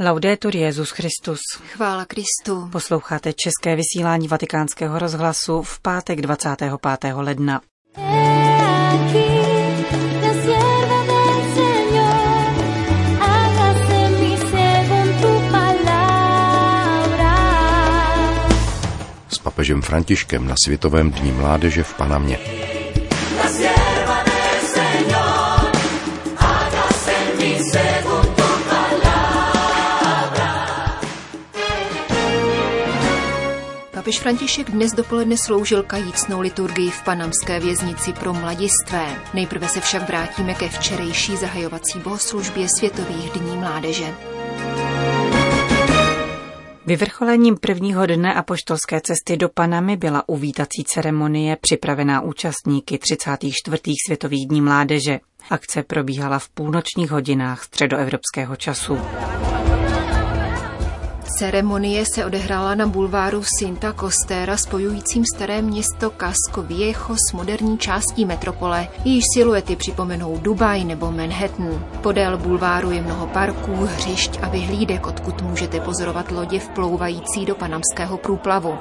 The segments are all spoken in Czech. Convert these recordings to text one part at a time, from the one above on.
Laudetur Jezus Christus. Chvála Kristu. Posloucháte české vysílání Vatikánského rozhlasu v pátek 25. ledna. S papežem Františkem na Světovém dní mládeže v Panamě. Papež František dnes dopoledne sloužil kajícnou liturgii v panamské věznici pro mladistvé. Nejprve se však vrátíme ke včerejší zahajovací bohoslužbě Světových dní mládeže. Vyvrcholením prvního dne apoštolské cesty do Panamy byla uvítací ceremonie připravená účastníky 34. Světových dní mládeže. Akce probíhala v půlnočních hodinách středoevropského času. Ceremonie se odehrála na bulváru Sinta Costera spojujícím staré město Casco Viejo s moderní částí metropole. Jejíž siluety připomenou Dubaj nebo Manhattan. Podél bulváru je mnoho parků, hřišť a vyhlídek, odkud můžete pozorovat lodě vplouvající do panamského průplavu.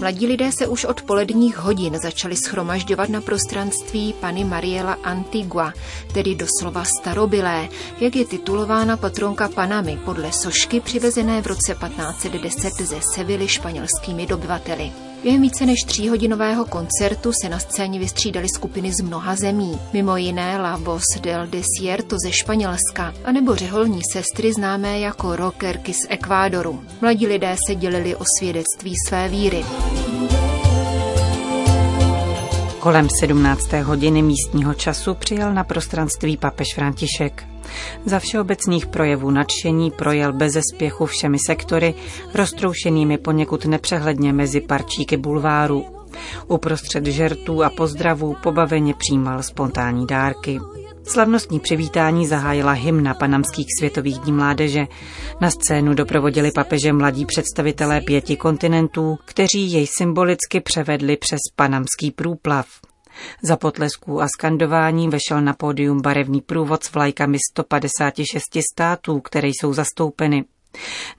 Mladí lidé se už od poledních hodin začali schromažďovat na prostranství Pany Mariela Antigua, tedy doslova starobylé, jak je titulována patronka Panamy podle sošky přivezené v roce 1510 ze Sevily španělskými dobyvateli. Během více než tříhodinového koncertu se na scéně vystřídali skupiny z mnoha zemí, mimo jiné La Voz del Desierto ze Španělska, anebo řeholní sestry známé jako rockerky z Ekvádoru. Mladí lidé se dělili o svědectví své víry. Kolem 17. hodiny místního času přijel na prostranství papež František. Za všeobecných projevů nadšení projel bez spěchu všemi sektory, roztroušenými poněkud nepřehledně mezi parčíky bulváru. Uprostřed žertů a pozdravů pobaveně přijímal spontánní dárky. Slavnostní přivítání zahájila hymna panamských světových dní mládeže. Na scénu doprovodili papeže mladí představitelé pěti kontinentů, kteří jej symbolicky převedli přes panamský průplav. Za potlesků a skandování vešel na pódium barevný průvod s vlajkami 156 států, které jsou zastoupeny.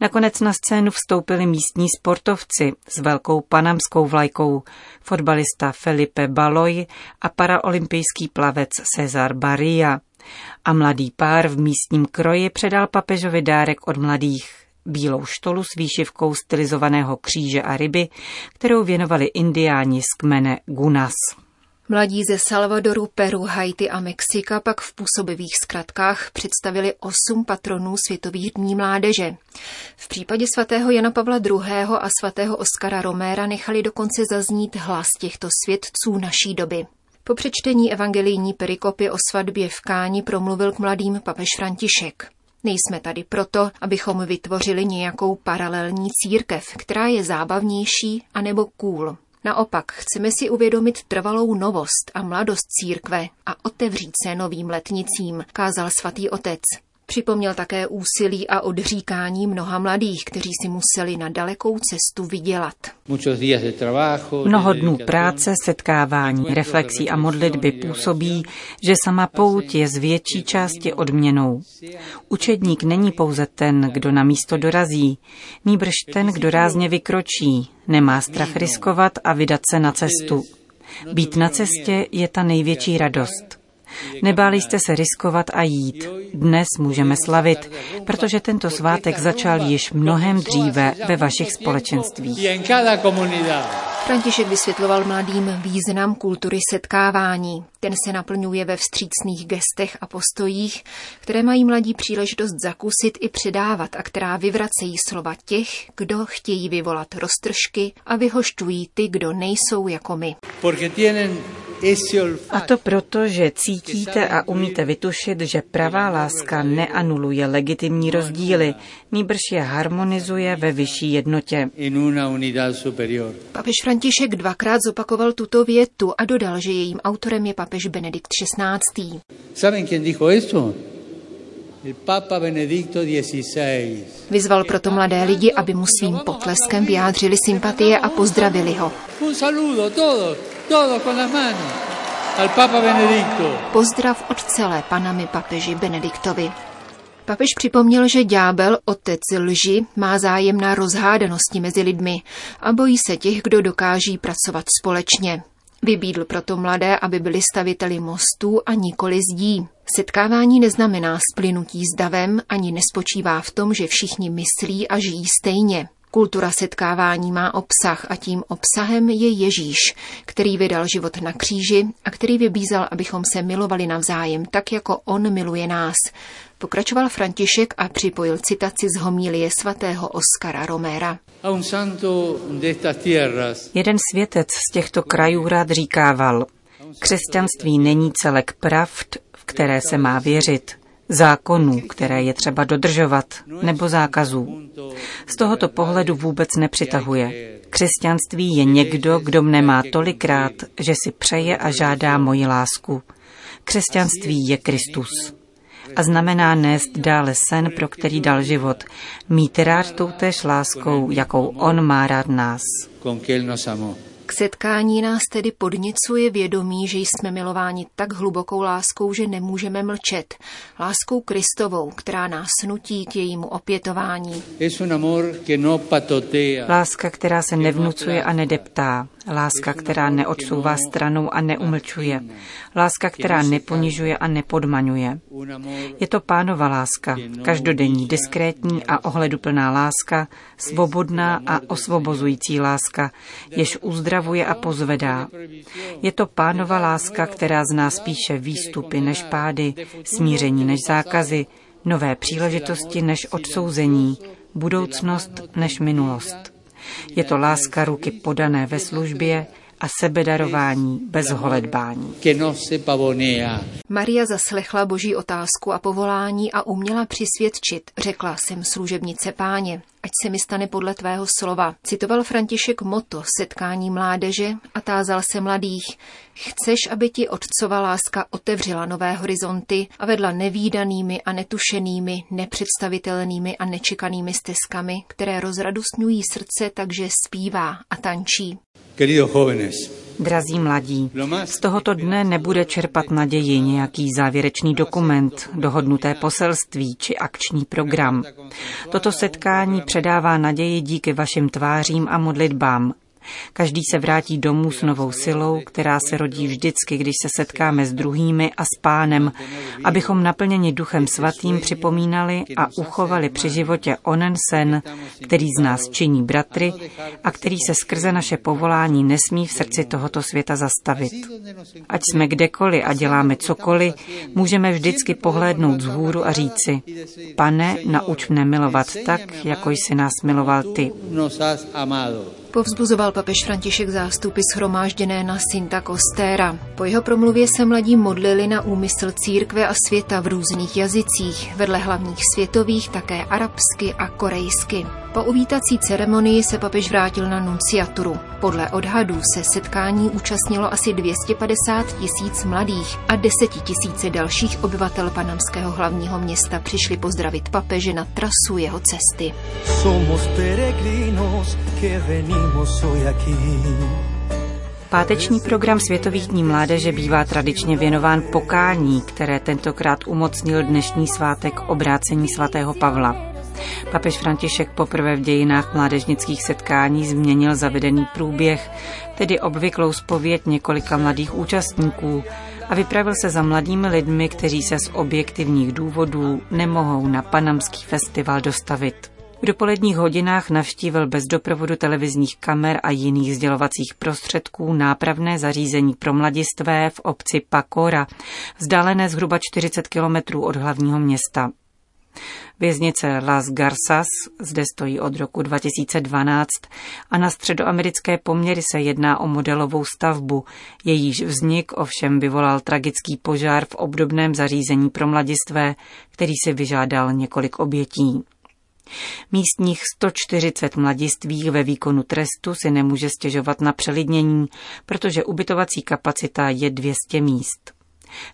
Nakonec na scénu vstoupili místní sportovci s velkou panamskou vlajkou, fotbalista Felipe Baloy a paraolympijský plavec Cezar Barria. A mladý pár v místním kroji předal papežovi dárek od mladých bílou štolu s výšivkou stylizovaného kříže a ryby, kterou věnovali indiáni z kmene Gunas. Mladí ze Salvadoru, Peru, Haiti a Mexika pak v působivých zkratkách představili osm patronů Světových dní mládeže. V případě svatého Jana Pavla II. a svatého Oskara Roméra nechali dokonce zaznít hlas těchto svědců naší doby. Po přečtení evangelijní perikopy o svatbě v Káni promluvil k mladým papež František. Nejsme tady proto, abychom vytvořili nějakou paralelní církev, která je zábavnější anebo cool. Naopak chceme si uvědomit trvalou novost a mladost církve a otevřít se novým letnicím, kázal svatý otec. Připomněl také úsilí a odříkání mnoha mladých, kteří si museli na dalekou cestu vydělat. Mnoho dnů práce, setkávání, reflexí a modlitby působí, že sama pouť je z větší části odměnou. Učedník není pouze ten, kdo na místo dorazí, nýbrž ten, kdo rázně vykročí, nemá strach riskovat a vydat se na cestu. Být na cestě je ta největší radost. Nebáli jste se riskovat a jít. Dnes můžeme slavit, protože tento svátek začal již mnohem dříve ve vašich společenstvích. František vysvětloval mladým význam kultury setkávání. Ten se naplňuje ve vstřícných gestech a postojích, které mají mladí příležitost zakusit i předávat a která vyvracejí slova těch, kdo chtějí vyvolat roztržky a vyhošťují ty, kdo nejsou jako my. A to proto, že cítíte a umíte vytušit, že pravá láska neanuluje legitimní rozdíly, nýbrž je harmonizuje ve vyšší jednotě. Papež František dvakrát zopakoval tuto větu a dodal, že jejím autorem je papež Benedikt XVI. Vyzval proto mladé lidi, aby mu svým potleskem vyjádřili sympatie a pozdravili ho. Pozdrav od celé panamy papeži Benediktovi. Papež připomněl, že ďábel, otec lži, má zájem na rozhádanosti mezi lidmi a bojí se těch, kdo dokáží pracovat společně. Vybídl proto mladé, aby byli staviteli mostů a nikoli zdí. Setkávání neznamená splynutí s davem ani nespočívá v tom, že všichni myslí a žijí stejně. Kultura setkávání má obsah a tím obsahem je Ježíš, který vydal život na kříži a který vybízal, abychom se milovali navzájem tak, jako on miluje nás. Pokračoval František a připojil citaci z homílie svatého Oskara Roméra. Jeden světec z těchto krajů rád říkával, křesťanství není celek pravd, v které se má věřit, zákonů, které je třeba dodržovat, nebo zákazů. Z tohoto pohledu vůbec nepřitahuje. Křesťanství je někdo, kdo mne má tolikrát, že si přeje a žádá moji lásku. Křesťanství je Kristus a znamená nést dále sen, pro který dal život, mít rád toutéž láskou, jakou on má rád nás. K setkání nás tedy podněcuje vědomí, že jsme milováni tak hlubokou láskou, že nemůžeme mlčet. Láskou Kristovou, která nás nutí k jejímu opětování. No Láska, která se nevnucuje a nedeptá. Láska, která neodsouvá stranou a neumlčuje. Láska, která neponižuje a nepodmaňuje. Je to pánova láska, každodenní, diskrétní a ohleduplná láska, svobodná a osvobozující láska, jež uzdravuje a pozvedá. Je to pánova láska, která z nás píše výstupy než pády, smíření než zákazy, nové příležitosti než odsouzení, budoucnost než minulost. Je to láska ruky podané ve službě a sebedarování bez holedbání. No Maria zaslechla boží otázku a povolání a uměla přisvědčit, řekla jsem služebnice páně, ať se mi stane podle tvého slova. Citoval František moto setkání mládeže a tázal se mladých. Chceš, aby ti otcová láska otevřela nové horizonty a vedla nevýdanými a netušenými, nepředstavitelnými a nečekanými stezkami, které rozradostňují srdce, takže zpívá a tančí. Drazí mladí, z tohoto dne nebude čerpat naději nějaký závěrečný dokument, dohodnuté poselství či akční program. Toto setkání předává naději díky vašim tvářím a modlitbám, Každý se vrátí domů s novou silou, která se rodí vždycky, když se setkáme s druhými a s pánem, abychom naplněni duchem svatým připomínali a uchovali při životě onen sen, který z nás činí bratry a který se skrze naše povolání nesmí v srdci tohoto světa zastavit. Ať jsme kdekoliv a děláme cokoliv, můžeme vždycky pohlédnout z hůru a říci, pane, nauč mne milovat tak, jako jsi nás miloval ty. Povzbuzoval papež František zástupy schromážděné na Sinta Kostéra. Po jeho promluvě se mladí modlili na úmysl církve a světa v různých jazycích, vedle hlavních světových také arabsky a korejsky. Po uvítací ceremonii se papež vrátil na nunciaturu. Podle odhadů se setkání účastnilo asi 250 tisíc mladých a desetitisíce dalších obyvatel panamského hlavního města přišli pozdravit papeže na trasu jeho cesty. Somos peregrinos que venimos hoy aquí. Páteční program Světových dní mládeže bývá tradičně věnován pokání, které tentokrát umocnil dnešní svátek obrácení svatého Pavla. Papež František poprvé v dějinách mládežnických setkání změnil zavedený průběh, tedy obvyklou spověď několika mladých účastníků a vypravil se za mladými lidmi, kteří se z objektivních důvodů nemohou na Panamský festival dostavit. V dopoledních hodinách navštívil bez doprovodu televizních kamer a jiných sdělovacích prostředků nápravné zařízení pro mladistvé v obci Pakora, vzdálené zhruba 40 kilometrů od hlavního města. Věznice Las Garsas zde stojí od roku 2012 a na středoamerické poměry se jedná o modelovou stavbu, jejíž vznik ovšem vyvolal tragický požár v obdobném zařízení pro mladistvé, který si vyžádal několik obětí. Místních 140 mladistvých ve výkonu trestu si nemůže stěžovat na přelidnění, protože ubytovací kapacita je 200 míst.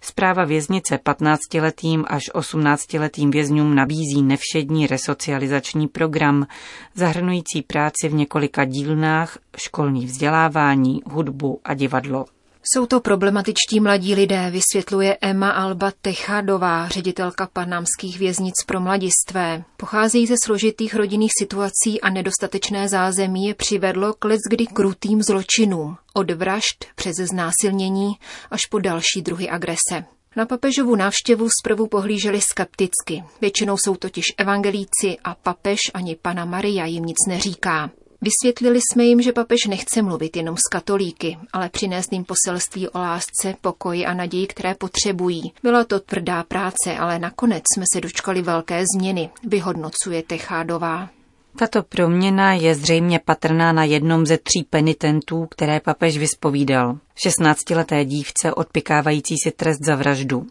Zpráva věznice 15-letým až 18-letým vězňům nabízí nevšední resocializační program, zahrnující práci v několika dílnách, školní vzdělávání, hudbu a divadlo. Jsou to problematičtí mladí lidé, vysvětluje Emma Alba Techadová, ředitelka panamských věznic pro mladistvé. Pocházejí ze složitých rodinných situací a nedostatečné zázemí je přivedlo k kdy krutým zločinům, od vražd přes znásilnění až po další druhy agrese. Na papežovu návštěvu zprvu pohlíželi skepticky. Většinou jsou totiž evangelíci a papež ani pana Maria jim nic neříká. Vysvětlili jsme jim, že papež nechce mluvit jenom s katolíky, ale přinést jim poselství o lásce, pokoji a naději, které potřebují. Byla to tvrdá práce, ale nakonec jsme se dočkali velké změny, vyhodnocuje Techádová. Tato proměna je zřejmě patrná na jednom ze tří penitentů, které papež vyspovídal. 16-leté dívce odpikávající si trest za vraždu.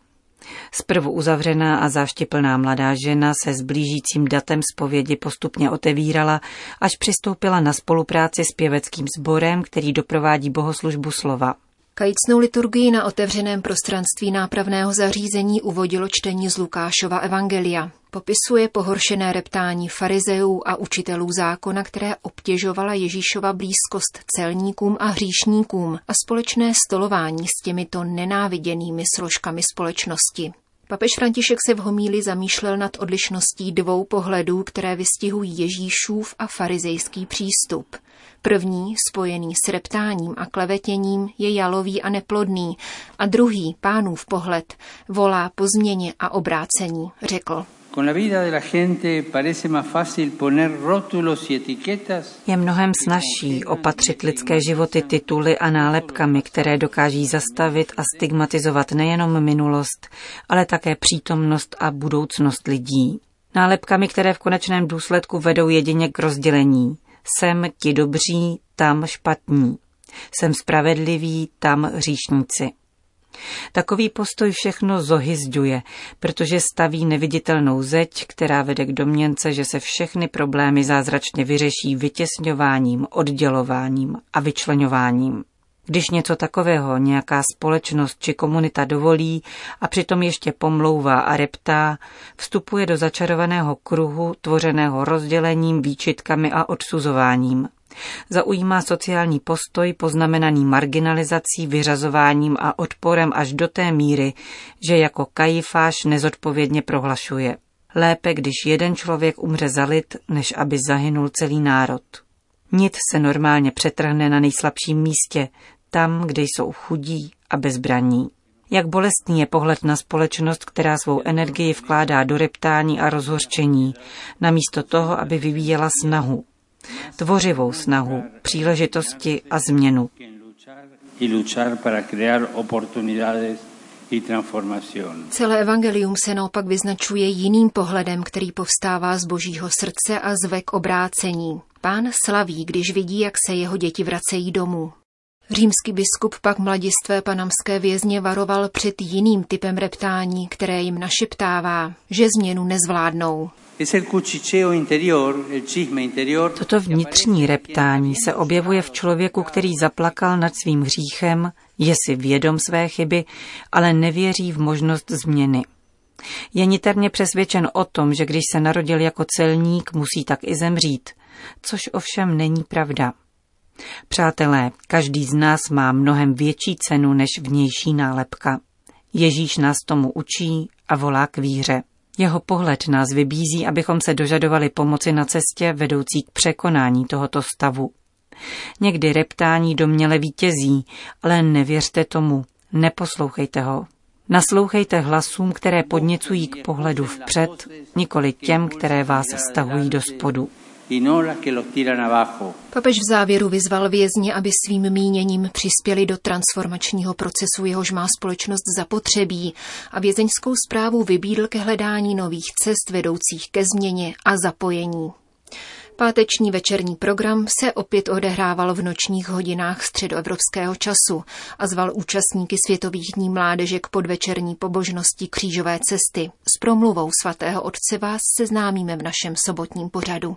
Zprvu uzavřená a záštiplná mladá žena se s blížícím datem zpovědi postupně otevírala, až přistoupila na spolupráci s pěveckým sborem, který doprovádí bohoslužbu slova. Kajícnou liturgii na otevřeném prostranství nápravného zařízení uvodilo čtení z Lukášova Evangelia. Popisuje pohoršené reptání farizeů a učitelů zákona, které obtěžovala Ježíšova blízkost celníkům a hříšníkům a společné stolování s těmito nenáviděnými složkami společnosti. Papež František se v homíli zamýšlel nad odlišností dvou pohledů, které vystihují Ježíšův a farizejský přístup. První, spojený s reptáním a klevetěním, je jalový a neplodný, a druhý, pánův pohled, volá po změně a obrácení, řekl. Je mnohem snažší opatřit lidské životy tituly a nálepkami, které dokáží zastavit a stigmatizovat nejenom minulost, ale také přítomnost a budoucnost lidí. Nálepkami, které v konečném důsledku vedou jedině k rozdělení. Jsem ti dobří, tam špatní. Jsem spravedlivý, tam hříšníci. Takový postoj všechno zohyzďuje, protože staví neviditelnou zeď, která vede k domněnce, že se všechny problémy zázračně vyřeší vytěsňováním, oddělováním a vyčlenováním. Když něco takového nějaká společnost či komunita dovolí a přitom ještě pomlouvá a reptá, vstupuje do začarovaného kruhu tvořeného rozdělením, výčitkami a odsuzováním. Zaujímá sociální postoj poznamenaný marginalizací, vyřazováním a odporem až do té míry, že jako kajifáš nezodpovědně prohlašuje. Lépe, když jeden člověk umře za lid, než aby zahynul celý národ. Nic se normálně přetrhne na nejslabším místě, tam, kde jsou chudí a bezbraní. Jak bolestný je pohled na společnost, která svou energii vkládá do reptání a rozhořčení, namísto toho, aby vyvíjela snahu, tvořivou snahu, příležitosti a změnu. Celé evangelium se naopak vyznačuje jiným pohledem, který povstává z božího srdce a zve k obrácení. Pán slaví, když vidí, jak se jeho děti vracejí domů. Římský biskup pak mladistvé panamské vězně varoval před jiným typem reptání, které jim našeptává, že změnu nezvládnou. Toto vnitřní reptání se objevuje v člověku, který zaplakal nad svým hříchem, je si vědom své chyby, ale nevěří v možnost změny. Je niterně přesvědčen o tom, že když se narodil jako celník, musí tak i zemřít, což ovšem není pravda. Přátelé, každý z nás má mnohem větší cenu než vnější nálepka. Ježíš nás tomu učí a volá k víře. Jeho pohled nás vybízí, abychom se dožadovali pomoci na cestě vedoucí k překonání tohoto stavu. Někdy reptání doměle vítězí, ale nevěřte tomu, neposlouchejte ho. Naslouchejte hlasům, které podněcují k pohledu vpřed, nikoli těm, které vás stahují do spodu. No Papež v závěru vyzval vězně, aby svým míněním přispěli do transformačního procesu, jehož má společnost zapotřebí a vězeňskou zprávu vybídl ke hledání nových cest vedoucích ke změně a zapojení. Páteční večerní program se opět odehrával v nočních hodinách středoevropského času a zval účastníky Světových dní mládeže k podvečerní pobožnosti křížové cesty. S promluvou svatého otce vás seznámíme v našem sobotním pořadu.